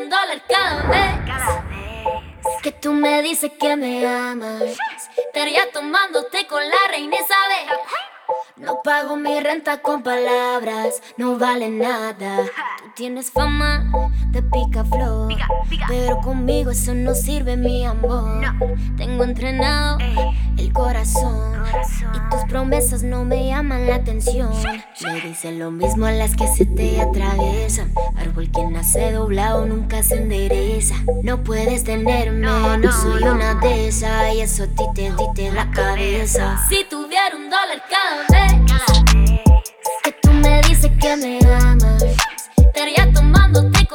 un dólar cada vez. Que tú me dices que me amas. Estaría tomándote con la reina Isabel. No pago mi renta con palabras, no vale nada. Tú tienes fama de pica flor, pero conmigo eso no sirve, mi amor. Tengo entrenado el corazón, y tus promesas no me llaman la atención. Me dicen lo mismo a las que se te atraviesan. Árbol que nace doblado nunca se endereza. No puedes tenerme, no soy una de esas, y eso a ti te dite la cabeza. Si tuviera un dólar cada vez. Que tú me dices que me amas. Estaría tomándote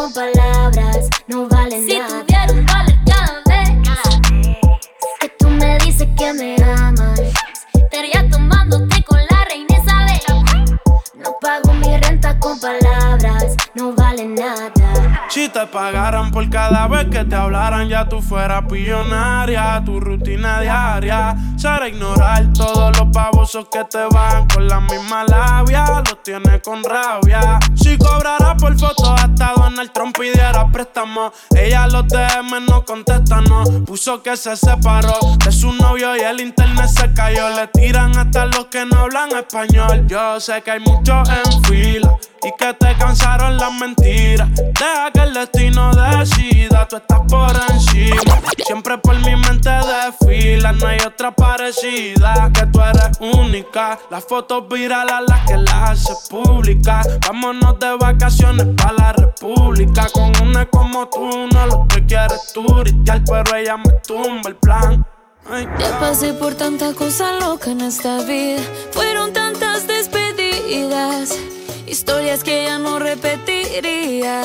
con palabras, no vale nada. Si tuviera un dólar cada vez. Que tú me dices que me amas. Estaría tomándote con la reina Isabel. No pago con palabras, no vale nada. Si te pagaran por cada vez que te hablaran, ya tú fueras pillonaria. Tu rutina diaria será ignorar todos los babosos que te van con la misma labia. Los tienes con rabia. Si cobrara por foto hasta Donald Trump pidiera préstamo. Ella los DM no contesta, no. Puso que se separó de su novio y el internet se cayó. Le tiran hasta los que no hablan español. Yo sé que hay muchos en fila y que te cansaron las mentiras. Deja que el destino decida, tú estás por encima. Siempre por mi mente desfila, no hay otra parecida. Que tú eres única. Las fotos virales las que las hace públicas. Vámonos de vacaciones para la república. Con una como tú, no lo que quieres turistear, pero ella me tumba el plan. ya pasé por tanta cosa loca en esta vida. Fueron tantas despedidas. Historias que ya no repetiría.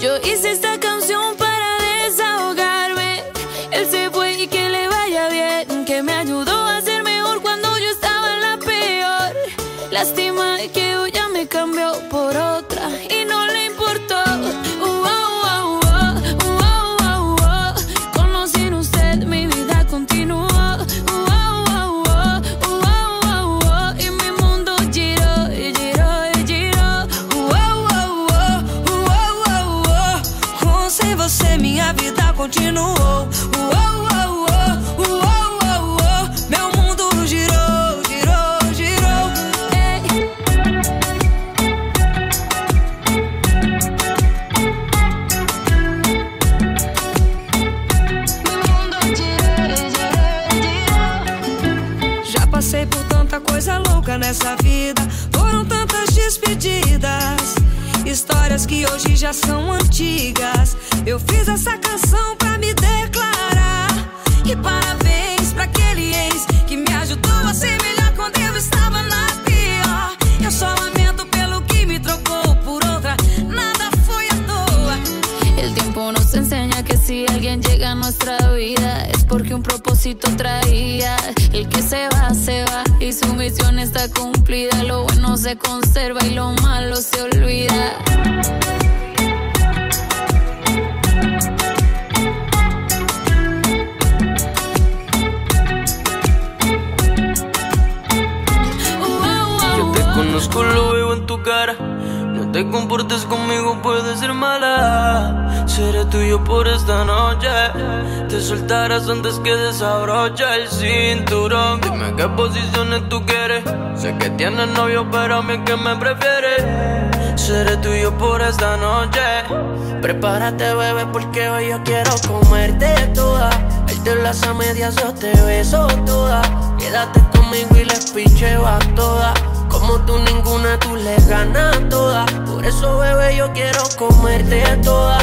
Yo hice esta canción para desahogarme. Él se fue y que le vaya bien. Que me ayudó a ser mejor cuando yo estaba en la peor. Lástima que hoy ya me cambió por otra continuou. Uou, uou, uou, uou, uou, Meu mundo girou, girou, girou. Meu mundo girou, girou, girou. Já passei por tanta coisa louca nessa vida. Foram tantas despedidas. Histórias que hoje já são antigas. Eu fiz essa misión está cumplida. Lo bueno se conserva y lo malo se olvida. Yo te conozco, lo veo en tu cara. No te comportes conmigo, puedes ser mala. Seré tuyo por esta noche. Te soltarás antes que desabroche el cinturón. Dime qué posiciones tú quieres. Sé que tienes novio, pero a mí que me prefieres. Seré tuyo por esta noche. Prepárate, bebé, porque hoy yo quiero comerte toda. Verte las a medias, yo te beso toda. Quédate conmigo y les picheo a todas. Como tú ninguna, tú le ganas todas. Por eso, bebé, yo quiero comerte toda.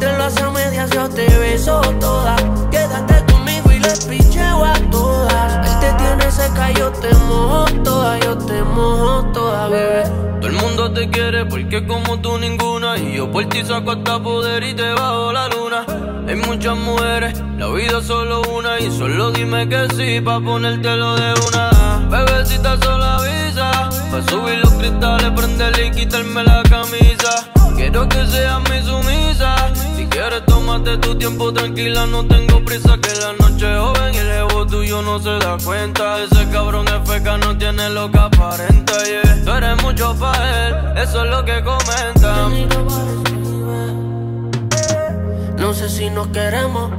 Verte las a medias, yo te beso toda. Quédate conmigo y les picheo a todas. Él te tiene seca, yo te mojo toda, yo te mojo toda, bebé. Todo el mundo te quiere porque como tú ninguna. Y yo por ti saco hasta poder y te bajo la luna. Hay muchas mujeres, la vida es solo una. Y solo dime que sí, pa' ponértelo de una. Bebecita solo avisa. Pa' subir los cristales, prenderle y quitarme la camisa. Quiero que seas mi sumisa. Si quieres, tómate tu tiempo tranquila. No tengo prisa que la noche joven y el ego tuyo no se da cuenta. Ese cabrón es feca, no tiene lo que aparenta. Yeah. Tú eres mucho para él, eso es lo que comentan. No sé si nos queremos.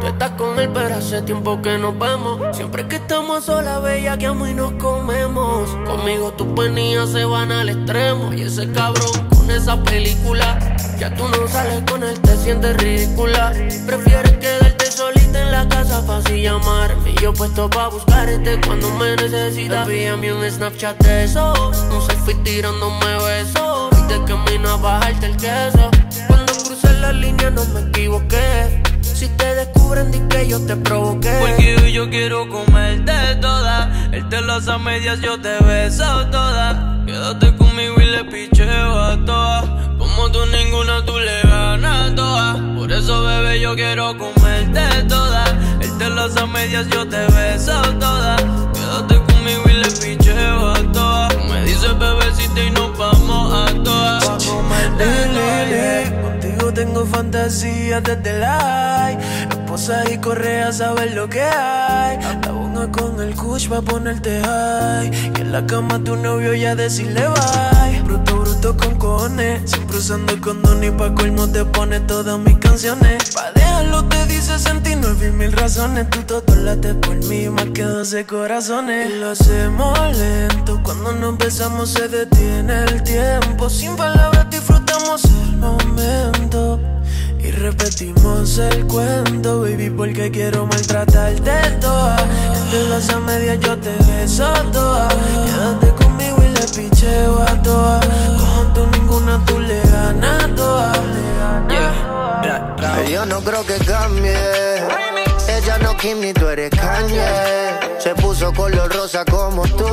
Tú estás con él, pero hace tiempo que nos vemos. Siempre que estamos sola, bella, que amo y nos comemos. Conmigo tus penías se van al extremo. Y ese cabrón con esa película. Ya tú no sales con él, te sientes ridícula. Prefieres quedarte solita en la casa fácil llamarme. Yo puesto pa' buscarte cuando me necesitas. Envíame un Snapchat de eso. Un selfie tirándome besos. Y de camino a bajarte el queso la línea, no me equivoqué. Si te descubren, di que yo te provoqué. Porque yo quiero comerte toda. Él te las a medias, yo te beso toda. Quédate y le picheo a todas. Como tú ninguna, tú le ganas toda. Por eso, bebé, yo quiero comerte toda. Él te las a medias, yo te beso toda. Quédate conmigo y le picheo a todas. Me dices, bebecita, y nos vamos a todas. Contigo tengo fantasía desde la Esposa y correa, sabes lo que hay. La bonga con el kush pa' ponerte high. Que en la cama tu novio ya decirle bye. Con cojones. Siempre usando condón y pa' colmo te pone todas mis canciones. Pa' dejarlo te dice sentir mil razones. Tú todo late por mí, más que 12 corazones. Y lo hacemos lento. Cuando nos empezamos se detiene el tiempo. Sin palabras disfrutamos el momento. Y repetimos el cuento, baby, porque quiero maltratarte toda. Entre las a medias yo te beso toda. Color rosa como tú,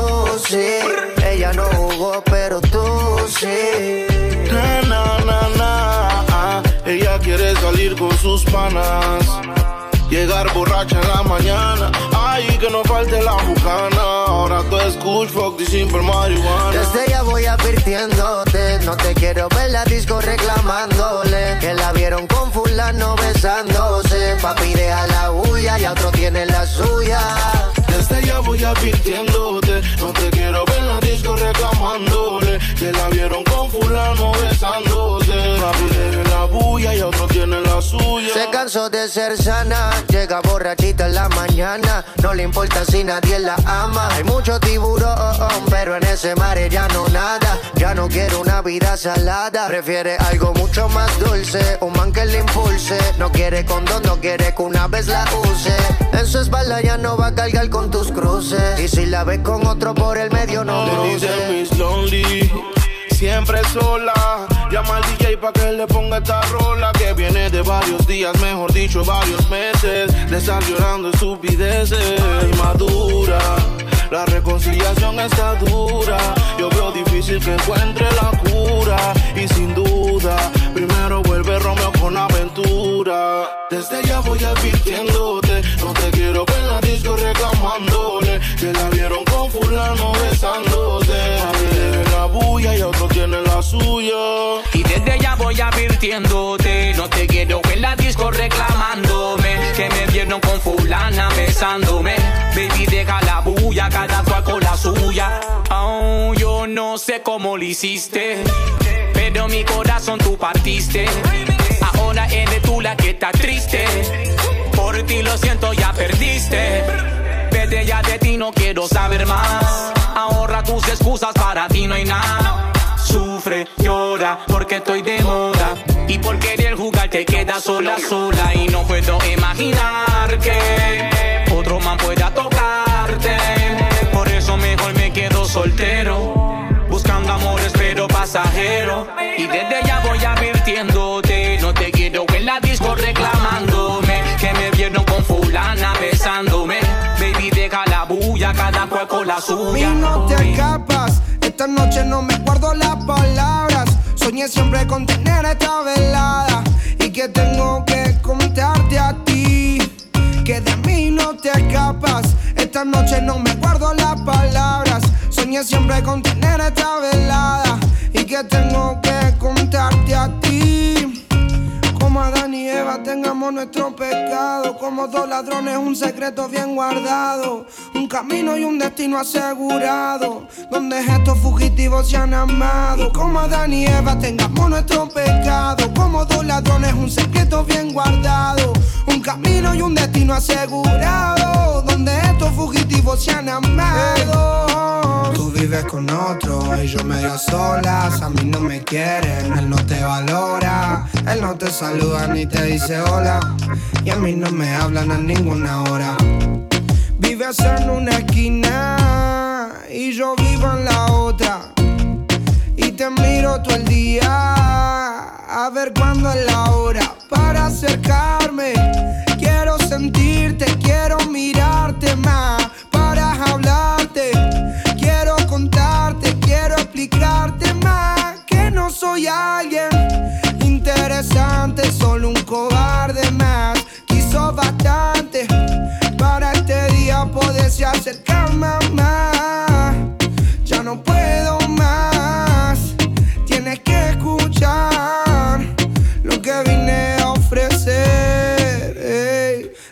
sí. Ella no jugó, pero tú sí. Na, na, na, na. Ella quiere salir con sus panas. Llegar borracha en la mañana. Ay, que no falte la bucana. Ahora tú es cool, fuck marihuana. Desde ya voy advirtiéndote. No te quiero ver la disco reclamándole. Que la vieron con fulano besándose. Papi, deja la huya y otro tiene la suya. Desde ya voy advirtiéndote. No te quiero ver disco reclamándole. Que la vieron con fulano besándose. Deja la bulla y otro tiene la suya. Se cansó de ser sana, llega borrachita en la mañana. No le importa si nadie la ama. Hay mucho tiburón, pero en ese mar ya no nada. Ya no quiere una vida salada. Prefiere algo mucho más dulce, un man que le impulse. No quiere condón, no quiere que una vez la use. En su espalda ya no va a cargar con tus cruces. Y si la ves con otro por el medio, no Le siempre sola. Llama al DJ pa' que le ponga esta rola que viene de varios días, mejor dicho, varios meses. De estar llorando estupideces, madura. La reconciliación está dura. Yo veo difícil que encuentre la Y sin duda, primero vuelve Romeo con aventura. Desde ya voy advirtiéndote. No te quiero ver la disco reclamándole. Que la vieron con fulano besándose. A ver, la bulla y otro tiene la suya. Y desde ya voy advirtiéndote No te quiero en la disco reclamándome Que me vieron con fulana besándome Baby deja bulla, cada cual con la suya. Oh, yo no sé cómo lo hiciste Pero mi corazón tú partiste. Ahora eres tú la que está triste. Por ti lo siento, ya perdiste. Vete ya de ti, no quiero saber más. Ahorra tus excusas, para ti no hay nada. Sufre, llora, porque estoy de moda Y por querer jugar te quedas sola, sola. Y no puedo imaginar que Otro man pueda tocarte. Por eso mejor me quedo soltero Buscando amores pero pasajero. Y desde ya voy advirtiéndote No te quiero en la disco reclamándome. Que me vieron con fulana besándome. Baby deja la bulla, cada cual con la suya. Y no te escapas. Esta noche no me guardo las palabras. Soñé siempre con tener esta velada. Y que tengo que contarte a ti. Que de mí no te escapas. Esta noche no me guardo las palabras. Soñé siempre con tener esta velada. Y que tengo que contarte a ti. Adán y Eva tengamos nuestro pecado. Como dos ladrones, un secreto bien guardado. Un camino y un destino asegurado. Donde estos fugitivos se han amado. Como Adán y Eva tengamos nuestro pecado. Como dos ladrones, un secreto bien guardado. Un camino y un destino asegurado. Donde estos fugitivos se han amado. Tú vives con otro, ellos medio solas. A mí no me quieren, él no te valora. Él no te saluda ni te dice hola. Y a mí no me hablan a ninguna hora. Vives en una esquina y yo vivo en la otra. Y te miro todo el día a ver cuándo es la hora para acercarme. Quiero sentirte, quiero mirarte más para hablarte. Quiero contarte, quiero explicarte más no soy alguien interesante, solo un cobarde más. Quiso bastante para este día poderse acercar más. Ya no puedo más, tienes que escuchar lo que vine a ofrecer.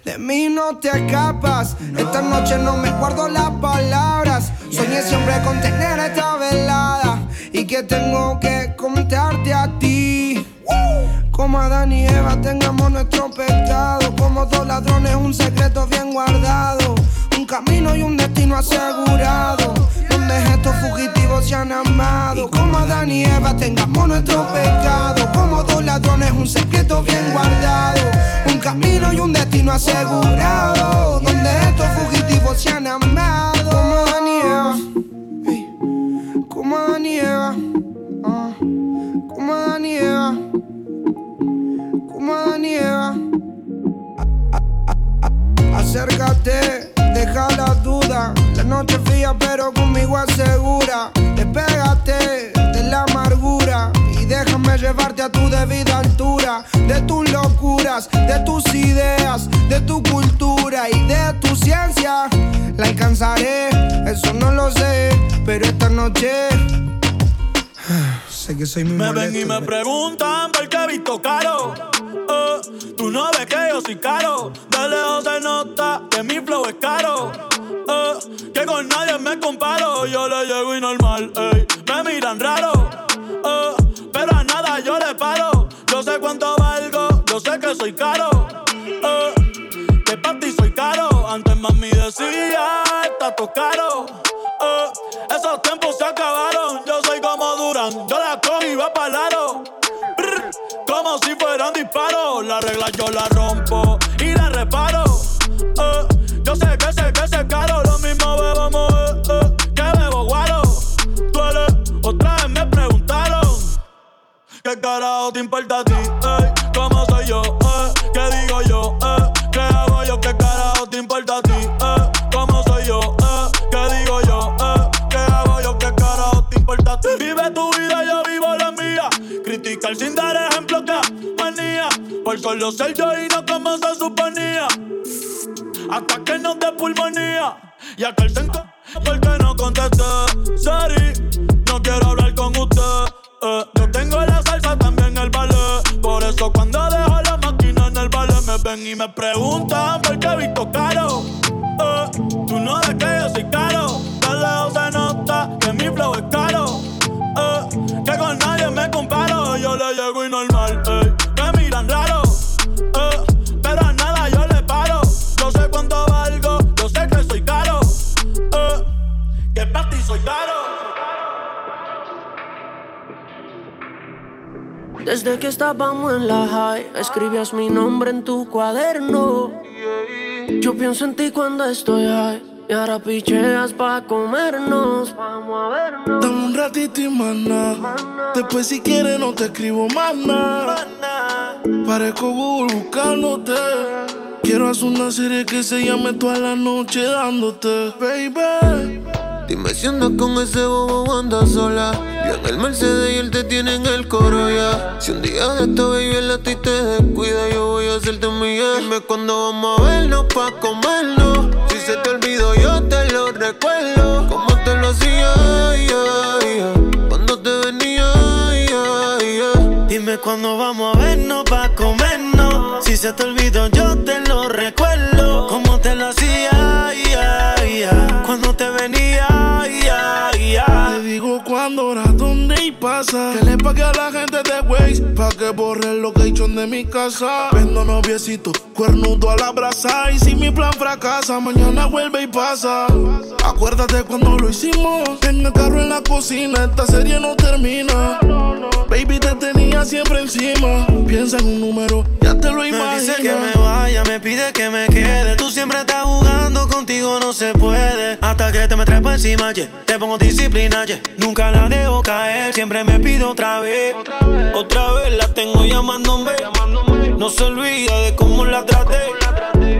De mí no te escapas, esta noche no me guardo las palabras. Soñé siempre con tener esta velada que tengo que contarte a ti. Como Adán y Eva tengamos nuestro pecado. Como dos ladrones, un secreto bien guardado. Un camino y un destino asegurado. Donde estos fugitivos se han amado. Como Adán y Eva tengamos nuestro pecado. Como dos ladrones, un secreto bien guardado. Un camino y un destino asegurado. Donde estos fugitivos se han amado. Acércate, deja la duda. La noche fría, pero conmigo asegura. Despégate de la amargura y déjame llevarte a tu debida altura. De tus locuras, de tus ideas, de tu cultura y de tu ciencia. La alcanzaré, eso no lo sé, pero esta noche. Sé que soy muy Me ven y me pero- preguntan por qué he visto caro. Eh, tú no ves que yo soy caro. De lejos se nota que mi flow es caro. Eh, que con nadie me comparo. Yo le llego y normal, ey. Me miran raro. Eh, pero a nada yo le paro. Yo sé cuánto valgo, yo sé que soy caro. Que para ti soy caro. Antes mami decía, yo la rompo y la reparo. Eh, yo sé que sé que sé caro. Lo mismo bebamos eh, que bebo guaro. Eres, otra vez me preguntaron. ¿Qué carajo te importa a ti? ¿Cómo soy yo? Eh, ¿Qué digo yo? Eh, ¿Qué hago yo? ¿Qué carajo te importa a ti? ¿Cómo soy yo? ¿Qué digo yo? ¿Qué hago yo? ¿Qué carajo te importa a ti? Vive tu vida, yo vivo la mía. Criticar sin dar. Por y no como se suponía. Hasta que nos dé pulmonía. Y aquel se porque no contesté. Sorry, no quiero hablar con usted. En la high, escribías mi nombre en tu cuaderno. Yo pienso en ti cuando estoy high. Y ahora picheas pa' comernos. Vamos a vernos. Dame un ratito y nada. Después si quieres no te escribo más nada. Parezco Google buscándote. Quiero hacer una serie que se llame toda la noche dándote, baby. Dime si andas con ese bobo o andas sola. Yo en el Mercedes y él te tiene en el coro ya. Si un día de esto baby él a te descuida, yo voy a hacerte mía. Dime cuándo vamos a vernos pa' comernos. Si se te olvidó, yo te lo recuerdo. Como te lo hacía, ya. cuando te venía. Dime cuándo vamos a vernos pa' comernos. se te olvidó, yo te lo recuerdo. Que le pague a la gente de Waze pa' que borre el location de mi casa. Vendo noviecito, cuernudo a la brasa. Y si mi plan fracasa, mañana vuelve y pasa. Acuérdate cuando lo hicimos. En el carro en la cocina, esta serie no termina. Baby, te tenía siempre encima. Piensa en un número, ya te lo imaginas. Me dice que me vaya, me pide que me quede. Tú siempre estás jugando, contigo no se puede. Hasta que te me trepo encima, yeah. te pongo disciplina, yeah. Nunca la dejo caer, siempre me pido otra vez. Otra vez, la tengo llamándome. No se olvida de cómo la traté.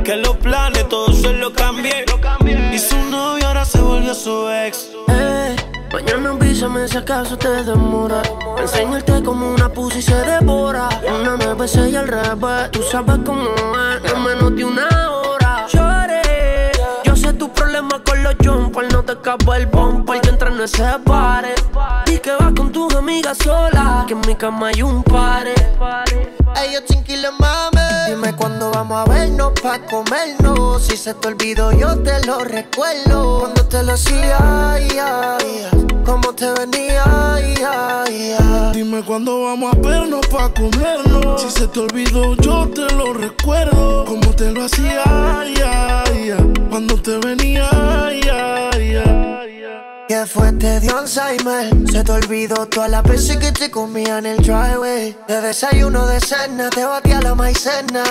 Que los planes, todo se lo cambié. Y su novio ahora se volvió su ex. Eh. Mañana avísame si acaso te demora. Enseñarte como una pussy se devora. Una vez y al revés. Tú sabes cómo es. En menos de una hora. Lloré. Yo sé tu problema con los jumpers. No te acabo el bumper. Que entra en ese pare. Que sola. En mi cama hay un pare. Ellos chinquiles mame. Dime cuándo vamos a vernos pa' comernos. Si se te olvidó, yo te lo recuerdo. Cuando te lo hacía, como te venía, Dime cuándo vamos a vernos pa' comernos. Si se te olvidó, yo te lo recuerdo. Como te lo hacía, cuando te venía, ¿Qué fue? Te dio Alzheimer. Se te olvidó toda la veces que te comía en el driveway. De desayuno de cena, te batía la maicena.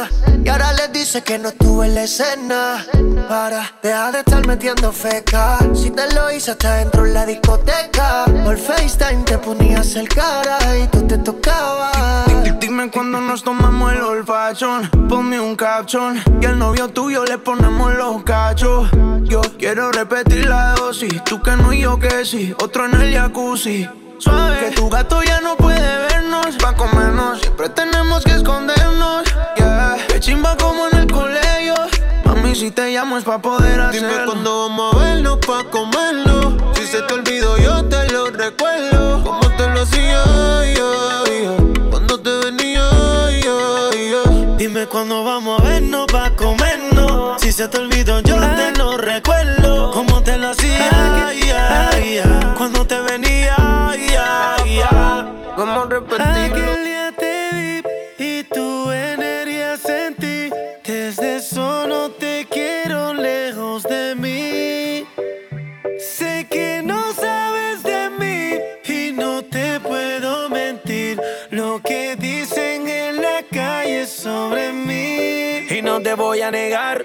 Y ahora le dices que no estuve en la escena. Para, deja de estar metiendo feca. Si te lo hice hasta dentro en la discoteca. Por FaceTime te ponías el cara y tú te tocabas. Dime cuando nos tomamos el olfachón. Ponme un caption. Y al novio tuyo le ponemos los cachos. Yo quiero repetir la dosis. Tú que no y yo que sí, otro en el jacuzzi. Suave, que tu gato ya no puede vernos. Pa' comernos, siempre tenemos que escondernos. Yeah, que chimba como en el colegio. Mami, si te llamo es pa' poder hacerlo. Dime cuándo vamos a vernos pa' comerlo. Si se te olvidó, yo te lo recuerdo. Como te lo hacía, cuando te venía, Dime cuándo vamos a vernos pa' comernos. Si se te olvidó, yo te lo recuerdo. Cuando te venía, Vamos a repetir. Aquel día te vi y tu energía sentí. Desde eso no te quiero lejos de mí. Sé que no sabes de mí y no te puedo mentir. Lo que dicen en la calle sobre mí. Y no te voy a negar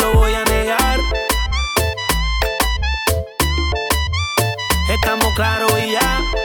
lo voy a negar. Estamos claros y ya.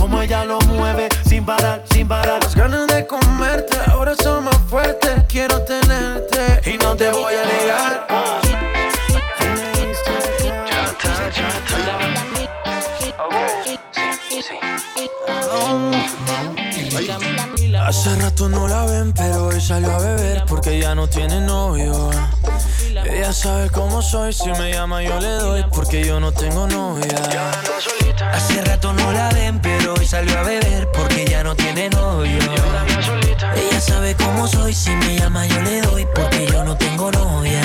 como ella lo mueve, sin parar, sin parar. Las ganas de comerte ahora son más fuertes, quiero tenerte y no te voy a negar. Hace rato no la ven, pero hoy salió a beber porque ya no tiene novio. Ella sabe cómo soy, si me llama yo le doy porque yo no tengo novia. Hace rato no la ven, pero hoy salió a beber porque ya no tiene novio. Ella sabe cómo soy, si me llama yo le doy porque yo no tengo novia.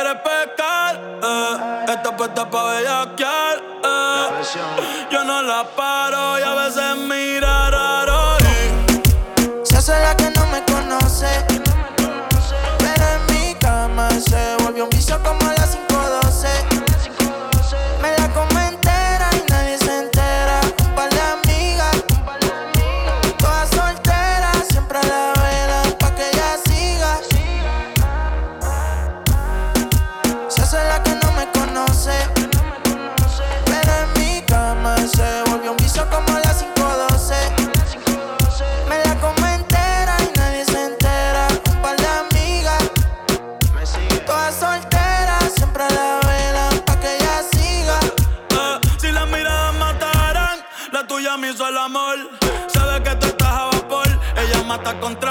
quieres pescar, eh. Esta puesta pa' bellaquear, eh. Yo no la paro y a veces mirar contra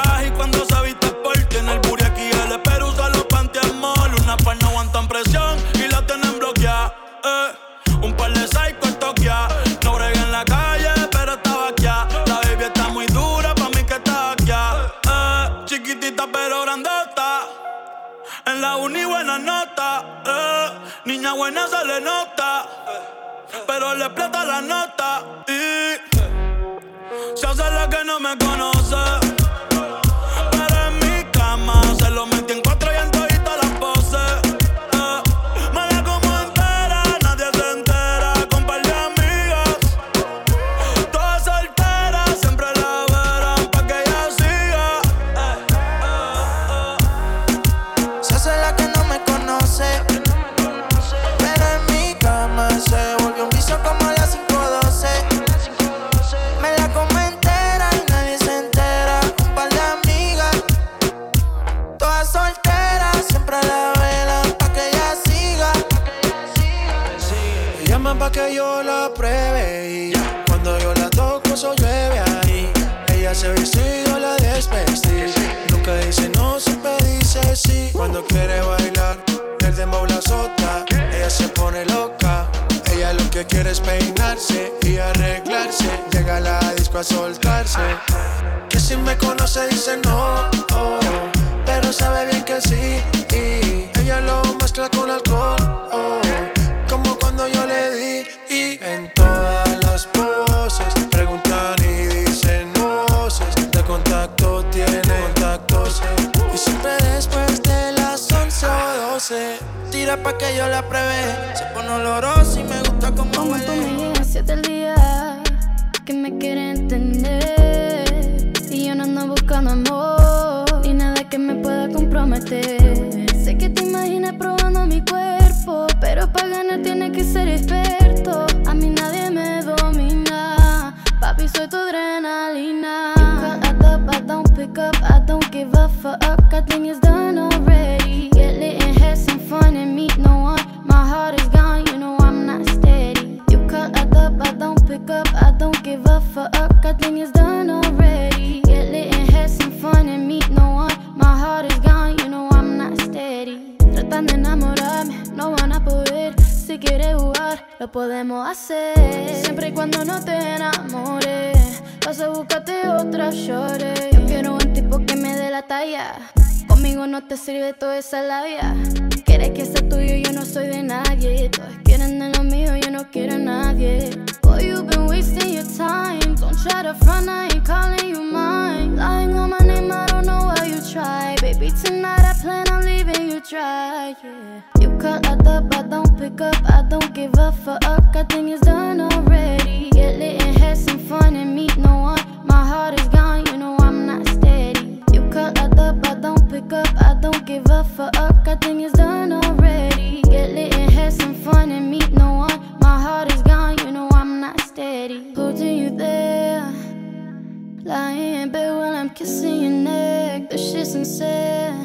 ella se pone loca. Ella lo que quiere es peinarse y arreglarse. Llega a la disco a soltarse. Que si me conoce dice no, oh, pero sabe bien que sí. Y ella lo mezcla con alcohol, oh, como cuando yo le di. O 12, tira pa' que yo la pruebe. Se pone oloroso y me gusta como tú huele. me llegas siete el día que me quiere entender y yo no ando buscando amor ni nada que me pueda comprometer. Sé que te imaginas probando mi cuerpo, pero para ganar tienes que ser experto. A mí nadie me domina, papi soy tu adrenalina. You call, I don't pick up, I don't give a fuck. I think it's done already. I don't pick up, I don't give a fuck. I think it's done already. Get lit and have some fun and meet no one. My heart is gone, you know I'm not steady. Tratan de enamorarme, no van a poder. Si quieres jugar, lo podemos hacer. Siempre y cuando no te enamores, vas a buscarte otra shorty. Yo quiero un tipo que me dé la talla. Conmigo no te sirve toda esa labia. Quieres que sea tuyo, yo no soy de nadie. Todos quieren de lo mío, yo no quiero a nadie. Boy, you've been wasting your time. Don't try to front, I ain't calling you mine. Lying on my name, I don't know why you try. Baby, tonight I plan on leaving you dry. Yeah. You call up, I don't pick up, I don't give a fuck. I think it's done already. Get lit and have some fun and meet no one. My heart is gone, You up, I don't pick up, I don't give a fuck. I think it's done already. Get lit and have some fun and meet no one. My heart is gone, you know I'm not steady. Holding you there, lying in bed while I'm kissing your neck. The shit's insane.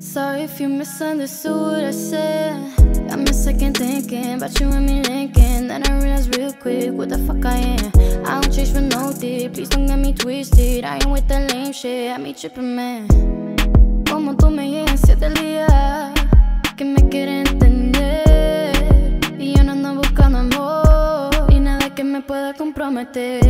Sorry if you misunderstood what I said. Got me second thinking about you and me linking. Then I realized real quick what the fuck I am. I don't chase for no dick, please don't get me twisted. I ain't with that lame shit, I me tripping, man. Como tú me llegas siete el día que me quiere entender. Y yo no ando buscando amor y nada que me pueda comprometer.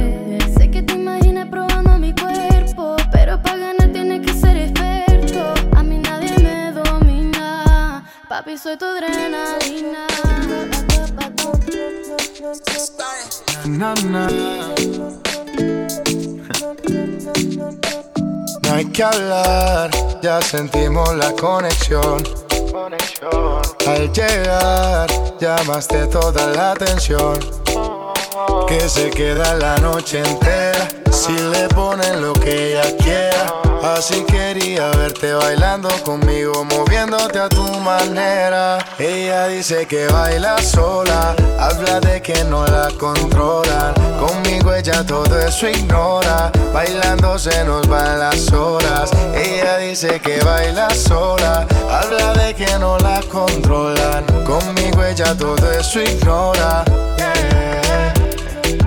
Sé que te imaginas probando mi cuerpo, pero para ganar tienes que ser experto. A mí nadie me domina, papi soy tu adrenalina. No hay que hablar, ya sentimos la conexión. Al llegar, llamaste toda la atención. Que se queda la noche entera si le ponen lo que ella quiera. Así quería verte bailando conmigo, moviéndote a tu manera. Ella dice que baila sola, habla de que no la controlan. Conmigo ella todo eso ignora, bailando se nos van las horas. Ella dice que baila sola, habla de que no la controlan. Conmigo ella todo eso ignora.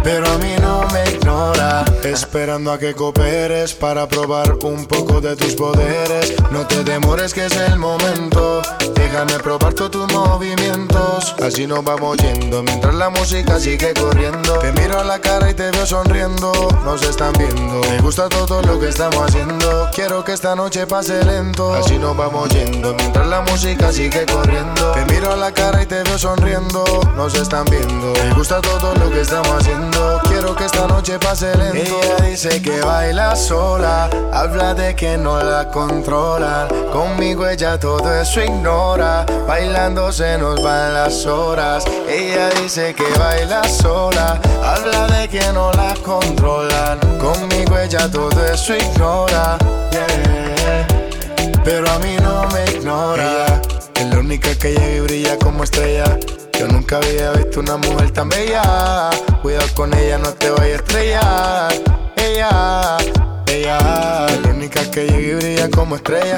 Pero a mí no me ignora Esperando a que cooperes Para probar un poco de tus poderes No te demores que es el momento Déjame probar todos tus movimientos. Así nos vamos yendo Mientras la música sigue corriendo. Te miro a la cara y te veo sonriendo. Nos están viendo. Me gusta todo lo que estamos haciendo. Quiero que esta noche pase lento. Así nos vamos yendo Mientras la música sigue corriendo. Te miro a la cara y te veo sonriendo. Nos están viendo. Me gusta todo lo que estamos haciendo Quiero que esta noche pase lento. Ella dice que baila sola Habla de que no la controlan Conmigo ella todo eso ignora Bailando se nos van las horas. Ella dice que baila sola Habla de que no la controlan Conmigo ella todo eso ignora yeah. Pero a mí no me ignora. Es la única que llega y brilla como estrella. Yo nunca había visto una mujer tan bella. Cuidado con ella, no te vayas a estrellar. Ella, ella, la única que llega y brilla como estrella.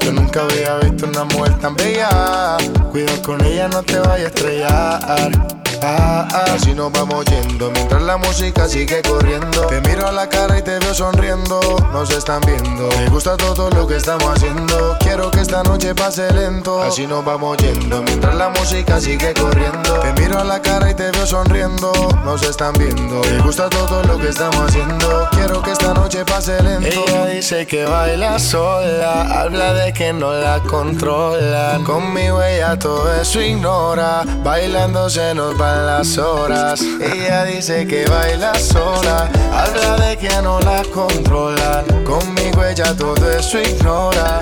Yo nunca había visto una mujer tan bella. Cuidado con ella, no te vayas a estrellar. Ah, ah, nos vamos yendo mientras la música sigue corriendo. Te miro a la cara y te veo sonriendo, nos están viendo. Me gusta todo lo que estamos haciendo, quiero que esta noche pase lento. Así nos vamos yendo mientras la música sigue corriendo. Te miro a la cara y te veo sonriendo, nos están viendo. Me gusta todo lo que estamos haciendo, quiero que esta noche pase lento. Ella dice que baila sola, habla de que no la controlan. Conmigo ella todo eso ignora, bailando se nos va las horas. Ella dice que baila sola, habla de que no la controlan. Conmigo ella todo eso ignora.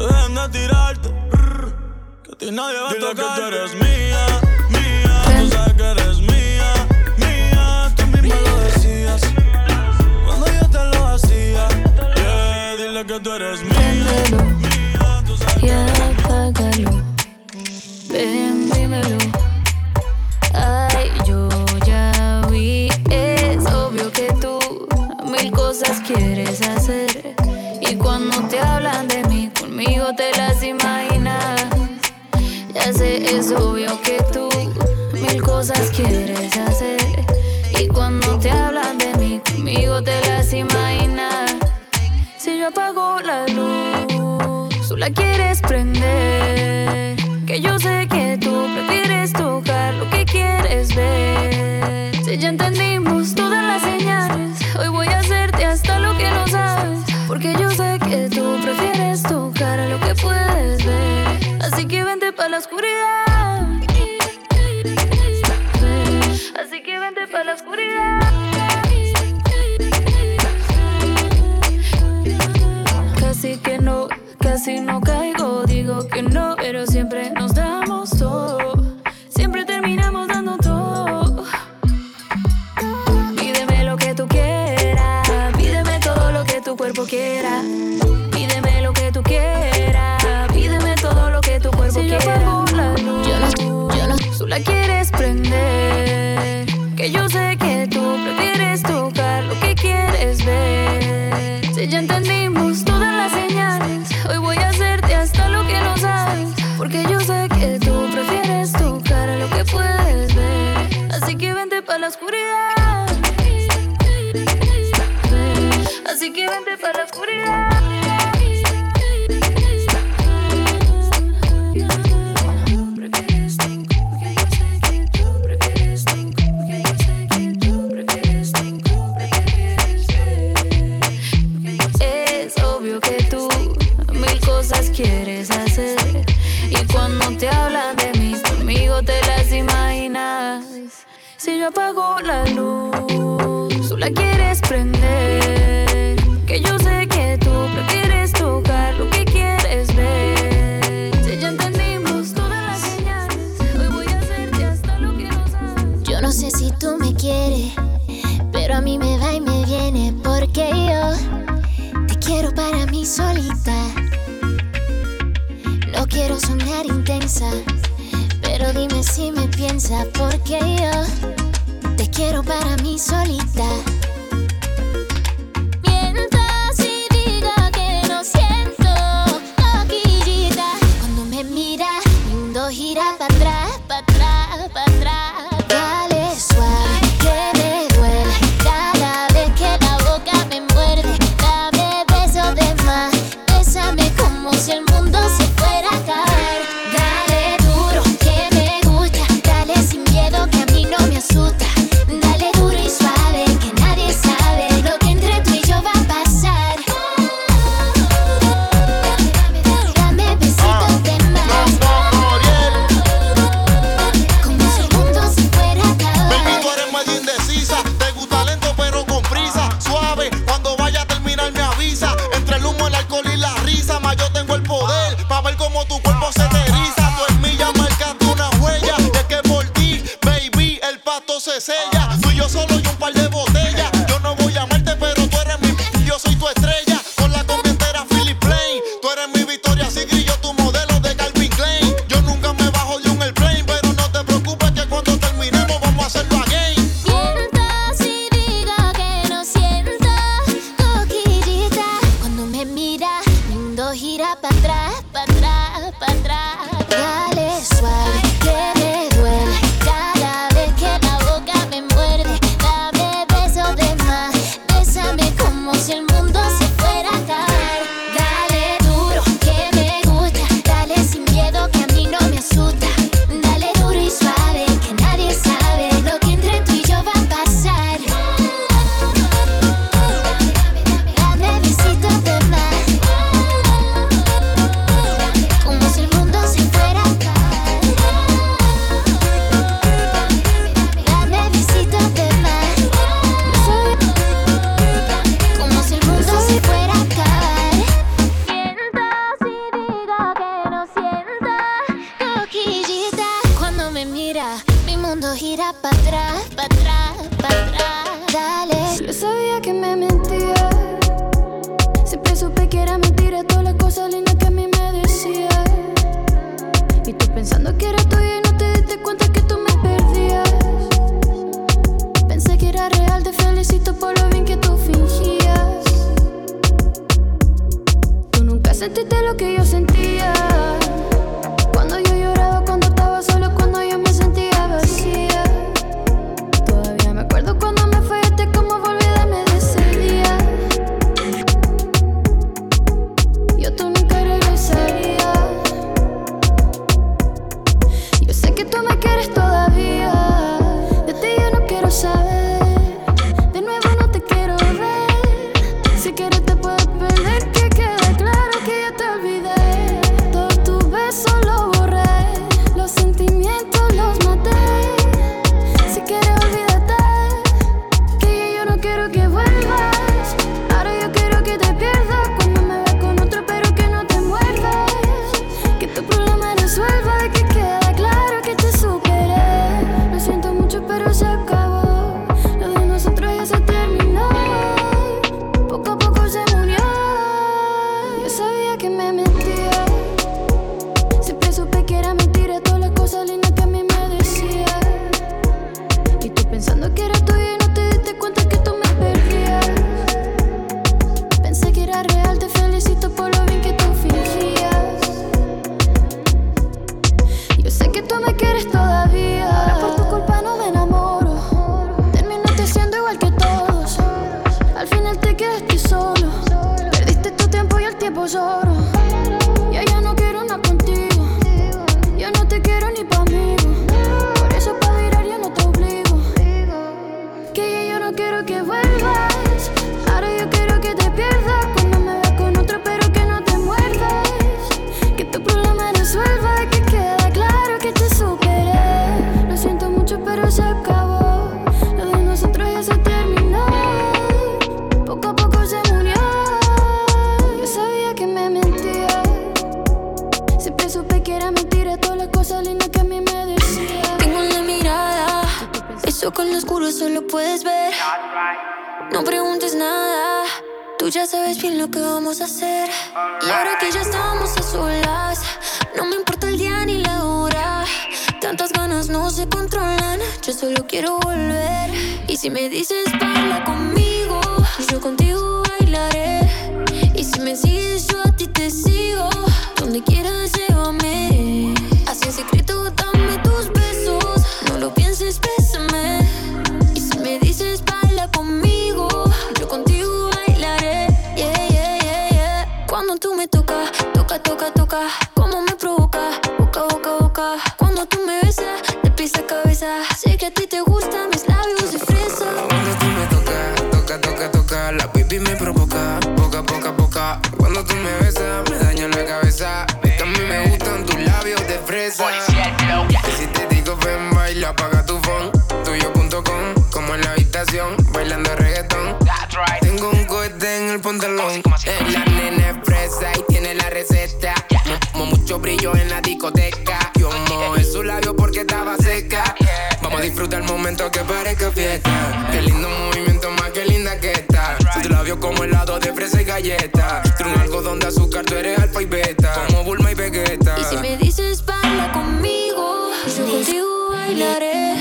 Dejen de tirarte. Que a ti nadie va a Dile que tú eres mía, mía. Tú sabes que eres mía, mía. Tú misma lo decías. Cuando yo te lo hacía. Yeah, dile que tú eres mía. y apágalo. Ven, dímelo. Ay, yo ya vi, es obvio que tú mil cosas quieres hacer. Y cuando te obvio que tú mil cosas quieres hacer. Y cuando te hablan de mí, conmigo te las imaginas. Si yo apago la luz, tú la quieres prender. Que yo sé que tú prefieres tocar lo que quieres ver. Si ya entendimos todas las señales, hoy voy a hacerte hasta lo que no sabes. Porque yo sé que tú prefieres tocar lo que puedes ver. Así que vente pa' la oscuridad. Si yo apago la luz, tú la quieres prender. Que yo sé que tú prefieres tocar lo que quieres ver. Si ya entendimos todas las señales, hoy voy a hacerte hasta lo que no sabes. Yo no sé si tú me quieres, pero a mí me va y me viene porque yo te quiero para mí solita. No quiero sonar intensa, pero dime si me piensa porque yo te quiero para mí solita. Sé que tú me quieres todavía. solo puedes ver. No preguntes nada, tú ya sabes bien lo que vamos a hacer. Y ahora que ya estamos a solas, no me importa el día ni la hora. Tantas ganas no se controlan, yo solo quiero volver. Y si me dices baila conmigo, yo contigo bailaré. Y si me sigues, yo a ti te sigo. Donde quieras momento que parezca fiesta. Qué lindo movimiento, más que linda que está. Tus labios como helado de fresa y galleta. Tú un algodón de azúcar, tú eres alfa y beta. Como Bulma y Vegeta. Y si me dices baila conmigo, yo contigo bailaré.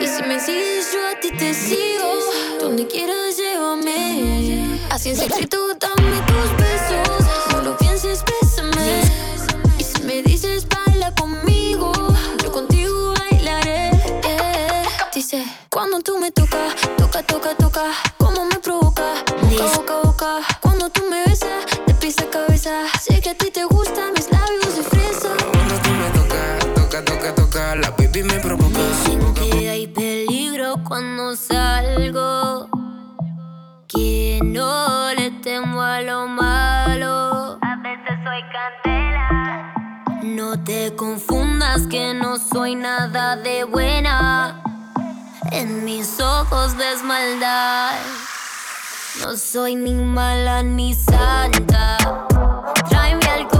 Y si me sigues, yo a ti te sigo. Donde quieras, llévame. Así en secreto, dame tus besos. No lo pienses, besos. Cuando tú me tocas, toca, toca, toca, como me provoca. Boca, boca, boca. Cuando tú me besas, te pisa cabeza. Sé que a ti te gustan mis labios de fresa. Cuando tú me tocas, toca, toca, toca, la baby me provoca. Dicen que hay peligro cuando salgo. Que no le temo a lo malo. A veces soy candela. No te confundas que no soy nada de buena. En mis ojos ves maldad. No soy ni mala ni santa. Tráeme algo.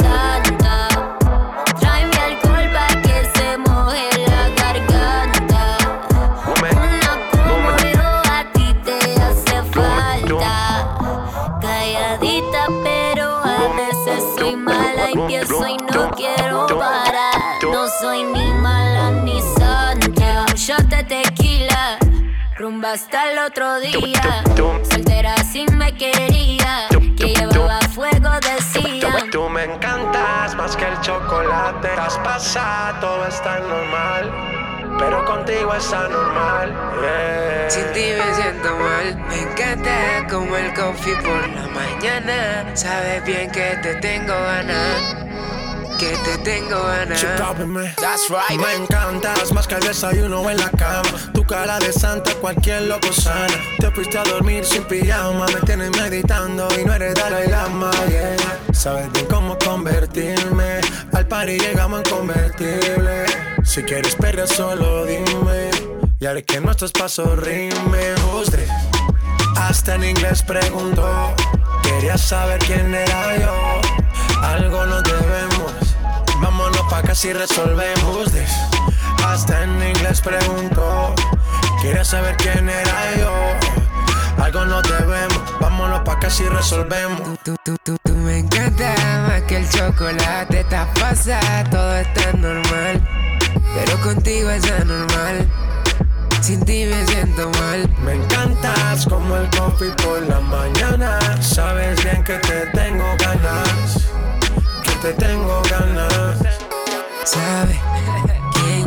mala y no quiero parar. No soy ni mala ni santa. Un shot de tequila. Rumba hasta el otro día. Soltera si me quería. Que llevaba fuego, decía. Tú me encantas más que el chocolate. Estás pasada, todo está normal. Pero contigo es anormal. yeah. Sin ti me siento mal, me encanta como el coffee por la mañana. Sabes bien que te tengo ganas, que te tengo ganas. That's right. Me encantas más que el desayuno en la cama. Tu cara de santa, cualquier loco sana. Te fuiste a dormir sin pijama. Me tienes meditando y no eres Dalai Lama. Yeah. Sabes bien cómo convertirme. Al party llegamos en convertible. Si quieres perder, solo dime. Y haré que nuestros pasos rimen. This? Hasta en inglés preguntó. Quería saber quién era yo. Algo nos debemos. Vámonos pa' acá si resolvemos. Hasta en inglés preguntó. Quería saber quién era yo. Algo nos debemos. Vámonos pa' acá si resolvemos. Tú, tú, tú, tú me encanta más que el chocolate. Estás pasada, todo está normal. Pero contigo es anormal. Sin ti me siento mal. Me encantas como el coffee por la mañana. Sabes bien que te tengo ganas. Que te tengo ganas. ¿Sabes quién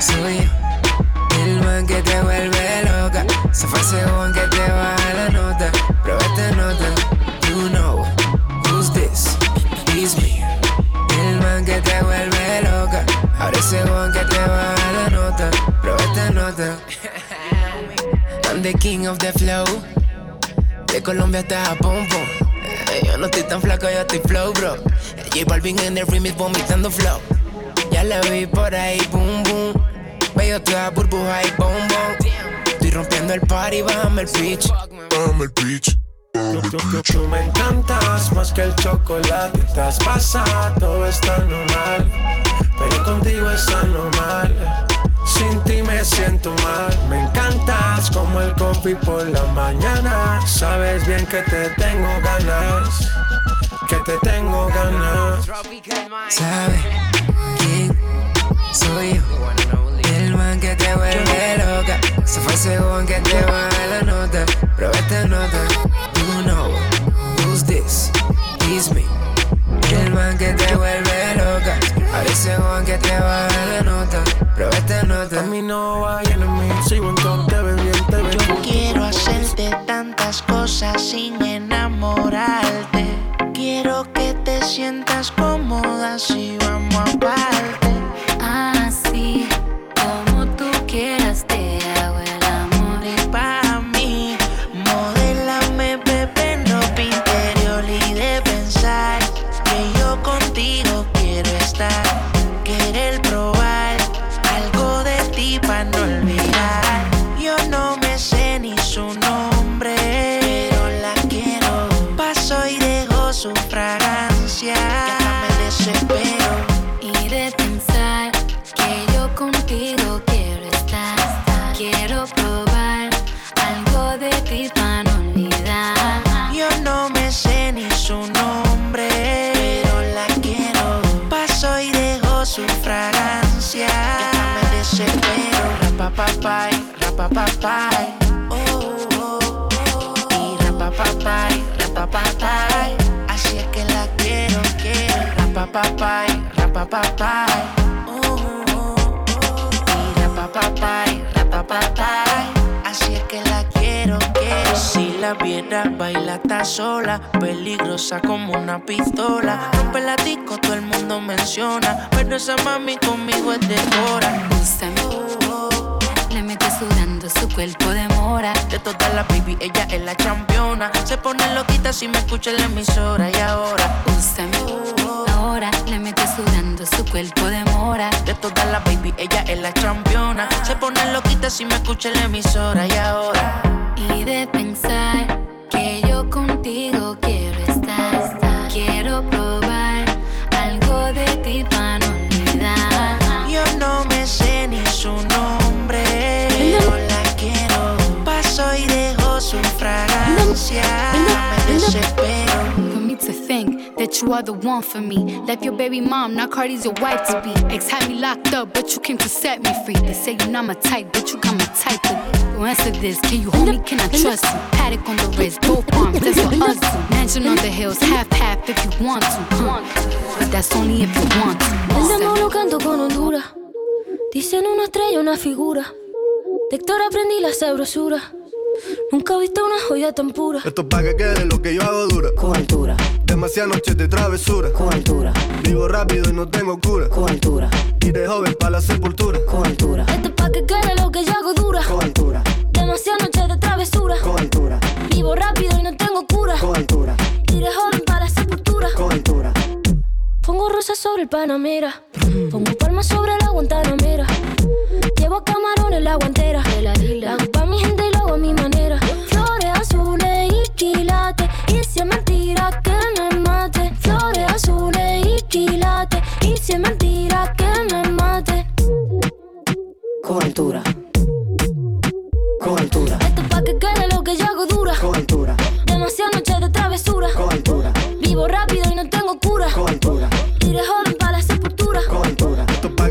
soy yo? El man que te vuelve loca. Se fue que te baja la nota. Ahora es según que te baja la nota. Pero esta nota. I'm the king of the flow. De Colombia hasta Japón. Eh, Yo no estoy tan flaco, yo estoy flow, bro. J Balvin en el remix vomitando flow. Ya la vi por ahí, boom, boom. Veo toda burbuja y bombón. Estoy rompiendo el party, bájame el pitch. Bájame el pitch. Tú, me encantas más que el chocolate. Estás pasada, todo está normal. Pero contigo es anormal. Sin ti me siento mal. Me encantas como el coffee por la mañana. Sabes bien que te tengo ganas. Que te tengo ganas. ¿Sabes quién soy yo? El man que te vuelve loca. Se fue según que te baja la nota. Pero esta nota, Ahora según que te baja la nota. Pero esta nota. A mí no vayan a mí. Sigo en top, te ven bien, te ven Yo quiero hacerte tantas cosas sin enamorarte. Quiero que te sientas cómoda si vamos aparte. Así Así es que la quiero, quiero. Si la viera, baila está sola. Peligrosa como una pistola. Rompe la disco, todo el mundo menciona. Pero esa mami conmigo es de hora. Le mete sudando su cuerpo de mora. De todas las baby, ella es la campeona. Se pone loquita si me escucha en la emisora. Y ahora, úsame. Ahora su cuerpo de mora. De todas las baby, ella es la campeona. Se pone loquita si me escucha en la emisora. Y ahora, Y de pensar que yo contigo think that you are the one for me. Left your baby mom, now Cardi's your wife to be. Ex had me locked up, but you came to set me free. They say you're not my type, but you got my type. Don't answer this. Can you hold me? Can I trust you? Paddock on the wrist, both arms. That's what us do. Mansion on the hills, half half if you want to. huh. But that's only if you want to. El demo lo canto con Honduras. Dicen una estrella, una figura. De Héctor aprendí la sabrosura. Nunca he visto una joya tan pura. Esto es pa' que quede lo que yo hago dura. Con altura. Demasiadas noches de travesura. Con altura. Vivo rápido y no tengo cura. Con altura. Y de joven para la sepultura. Con altura. Esto es pa' que quede lo que yo hago dura. Con altura. Demasiadas noches de travesura. Con altura. Vivo rápido y no tengo cura. Con altura. Y de joven para la sepultura. Con altura. Pongo rosas sobre el Panamera. Pongo palmas sobre la Guantanamera. Llevo camarones en la guantera. La hago pa' mi gente y lo hago a mi manera. Flores azules y quilates. Y si es mentira que me mate. Flores azules y quilates. Y si es mentira que me mate. Con altura. Con altura. Esto es pa' que quede lo que yo hago dura. Con altura. Demasiadas noches de travesura. Con altura. Vivo rápido y no tengo cura. Con altura. De joven para la sepultura. Con altura.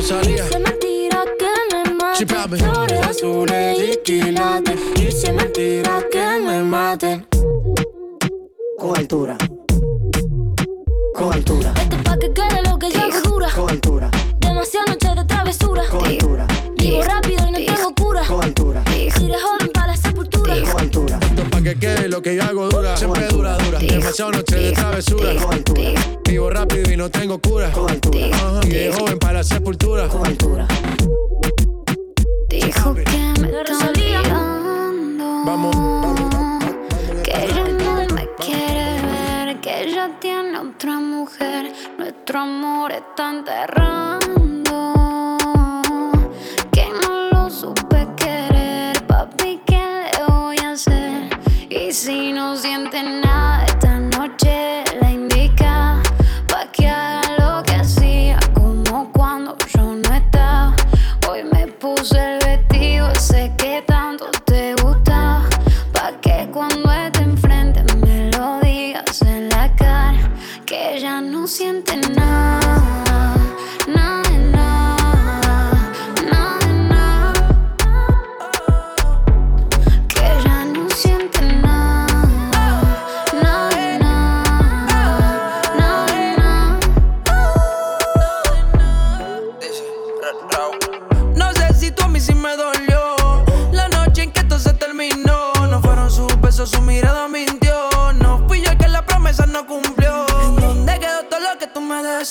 Y si es mentira que me mate. Flores azules y quilates. Es mentira que me mate. Con altura. Con altura. Esto es pa' que quede lo que yo quede lo que yo hago dura. Siempre dura, dura. Demasiado noche de travesura. Vivo rápido y no tengo cura. Y de joven para la sepultura. Dijo que me está Rosalía. olvidando. Vamos, vamos. Que ella no me quiere ver, que ella tiene otra mujer. Nuestro amor está enterrando. Si no siente nada esta noche,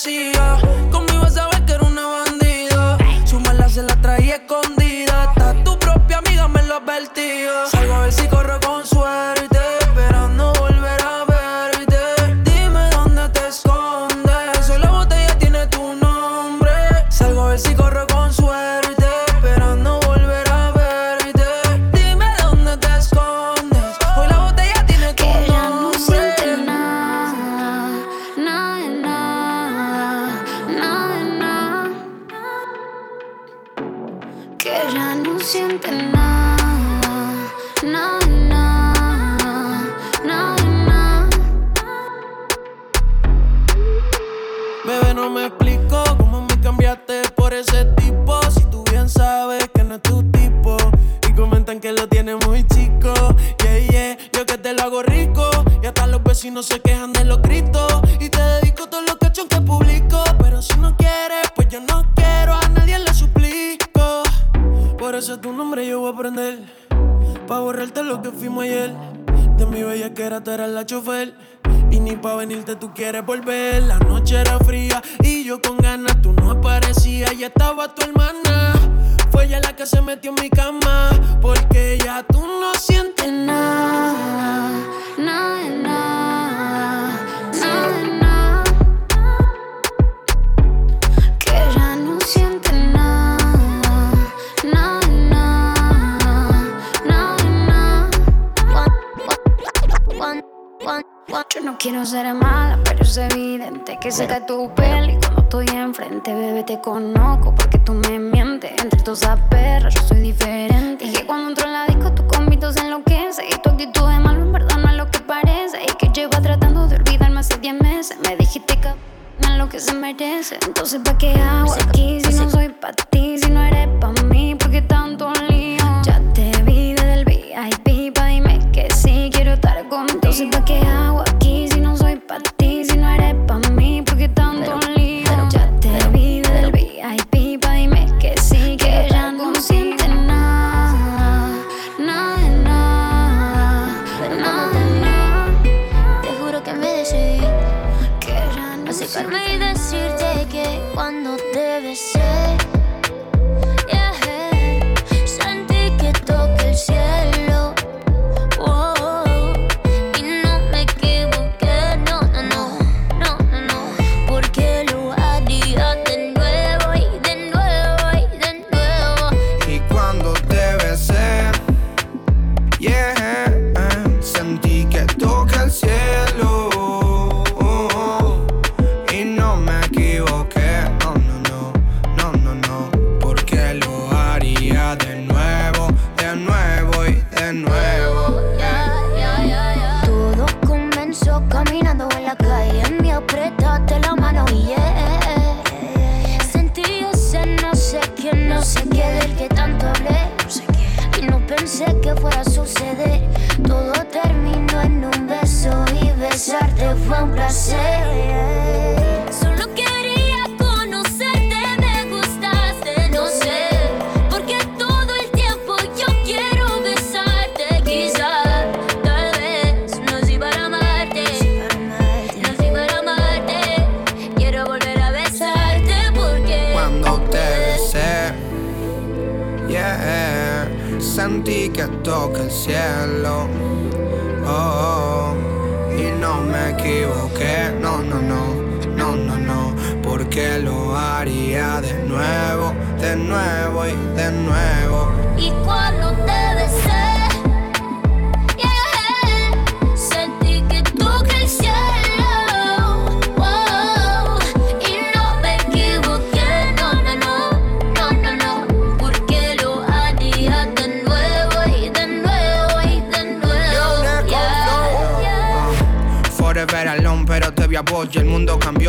tú ya no siente nada, nada. quieres volverla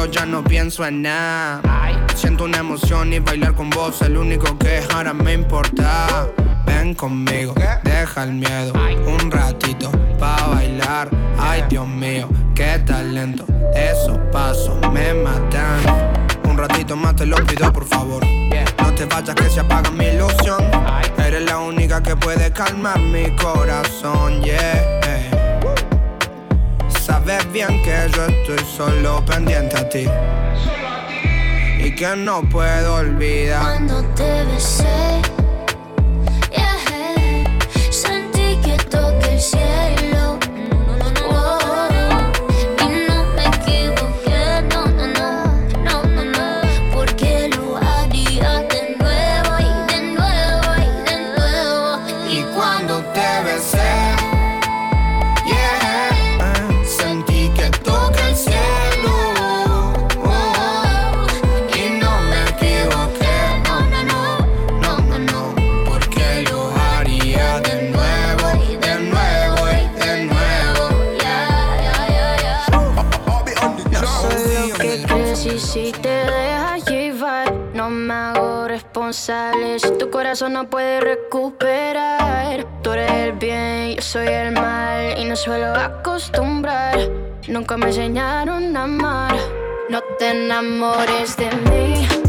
yo ya no pienso en nada. Siento una emoción y bailar con vos, el único que ahora me importa. Ven conmigo, deja el miedo, un ratito pa' bailar. Ay, Dios mío, qué talento, esos pasos me matan. Un ratito más te lo pido, por favor. No te vayas que se apaga mi ilusión. Eres la única que puede calmar mi corazón, yeah sabes bien que yo estoy solo pendiente a ti. Solo a ti. Y que no puedo olvidar. nunca me enseñaron a amar. No te enamores de mí.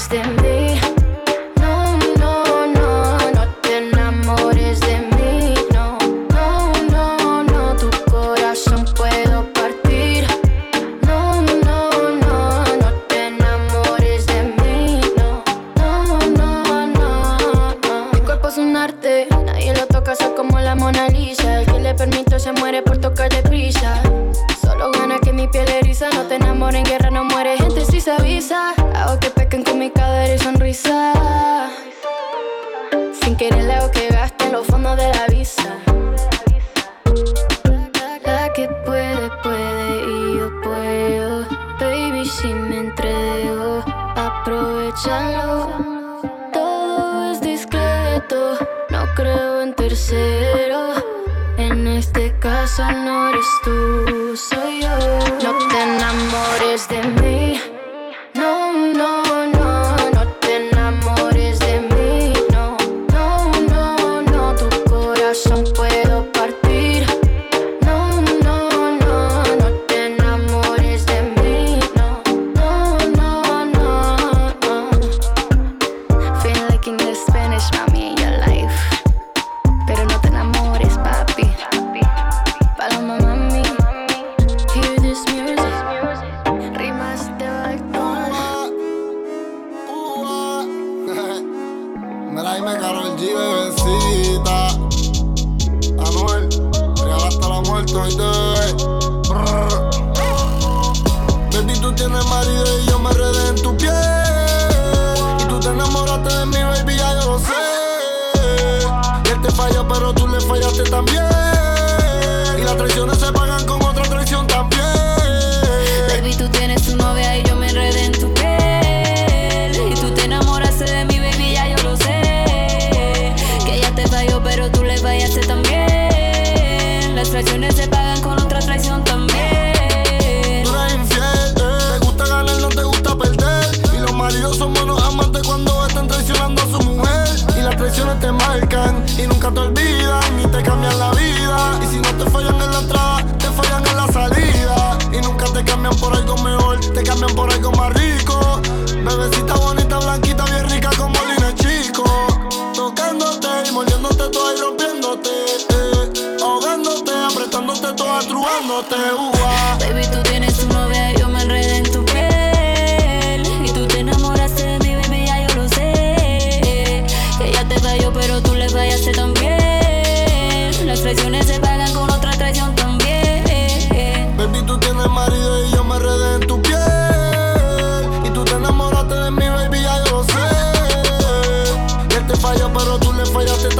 trust in me. puede, puede y yo puedo. Baby, si me entrego, aprovechalo. Todo es discreto, no creo en tercero. En este caso no eres tú, soy yo. No te enamores de mí.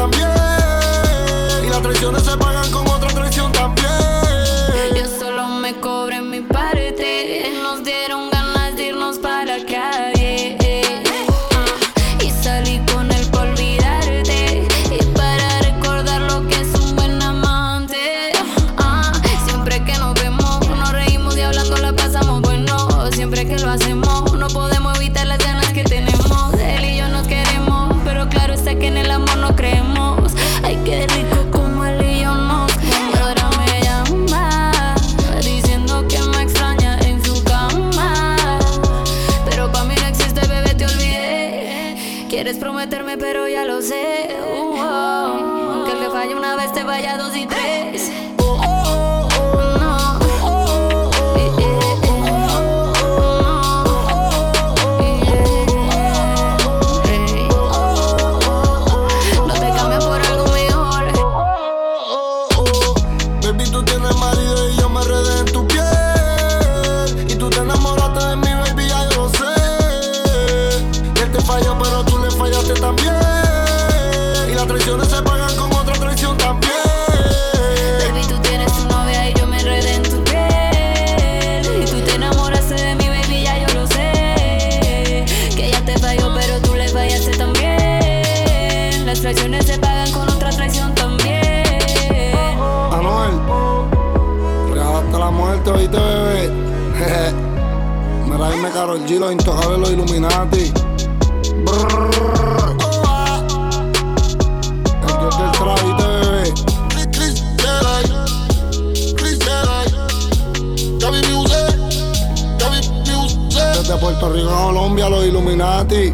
también. Y las traiciones se van Karol G, los intocables, los Illuminati. Brrr, oh, ah. El dios del travite, bebé. Chris, Chris. Chris. Gaby Music. Gaby Music. Desde Puerto Rico a Colombia, los Illuminati.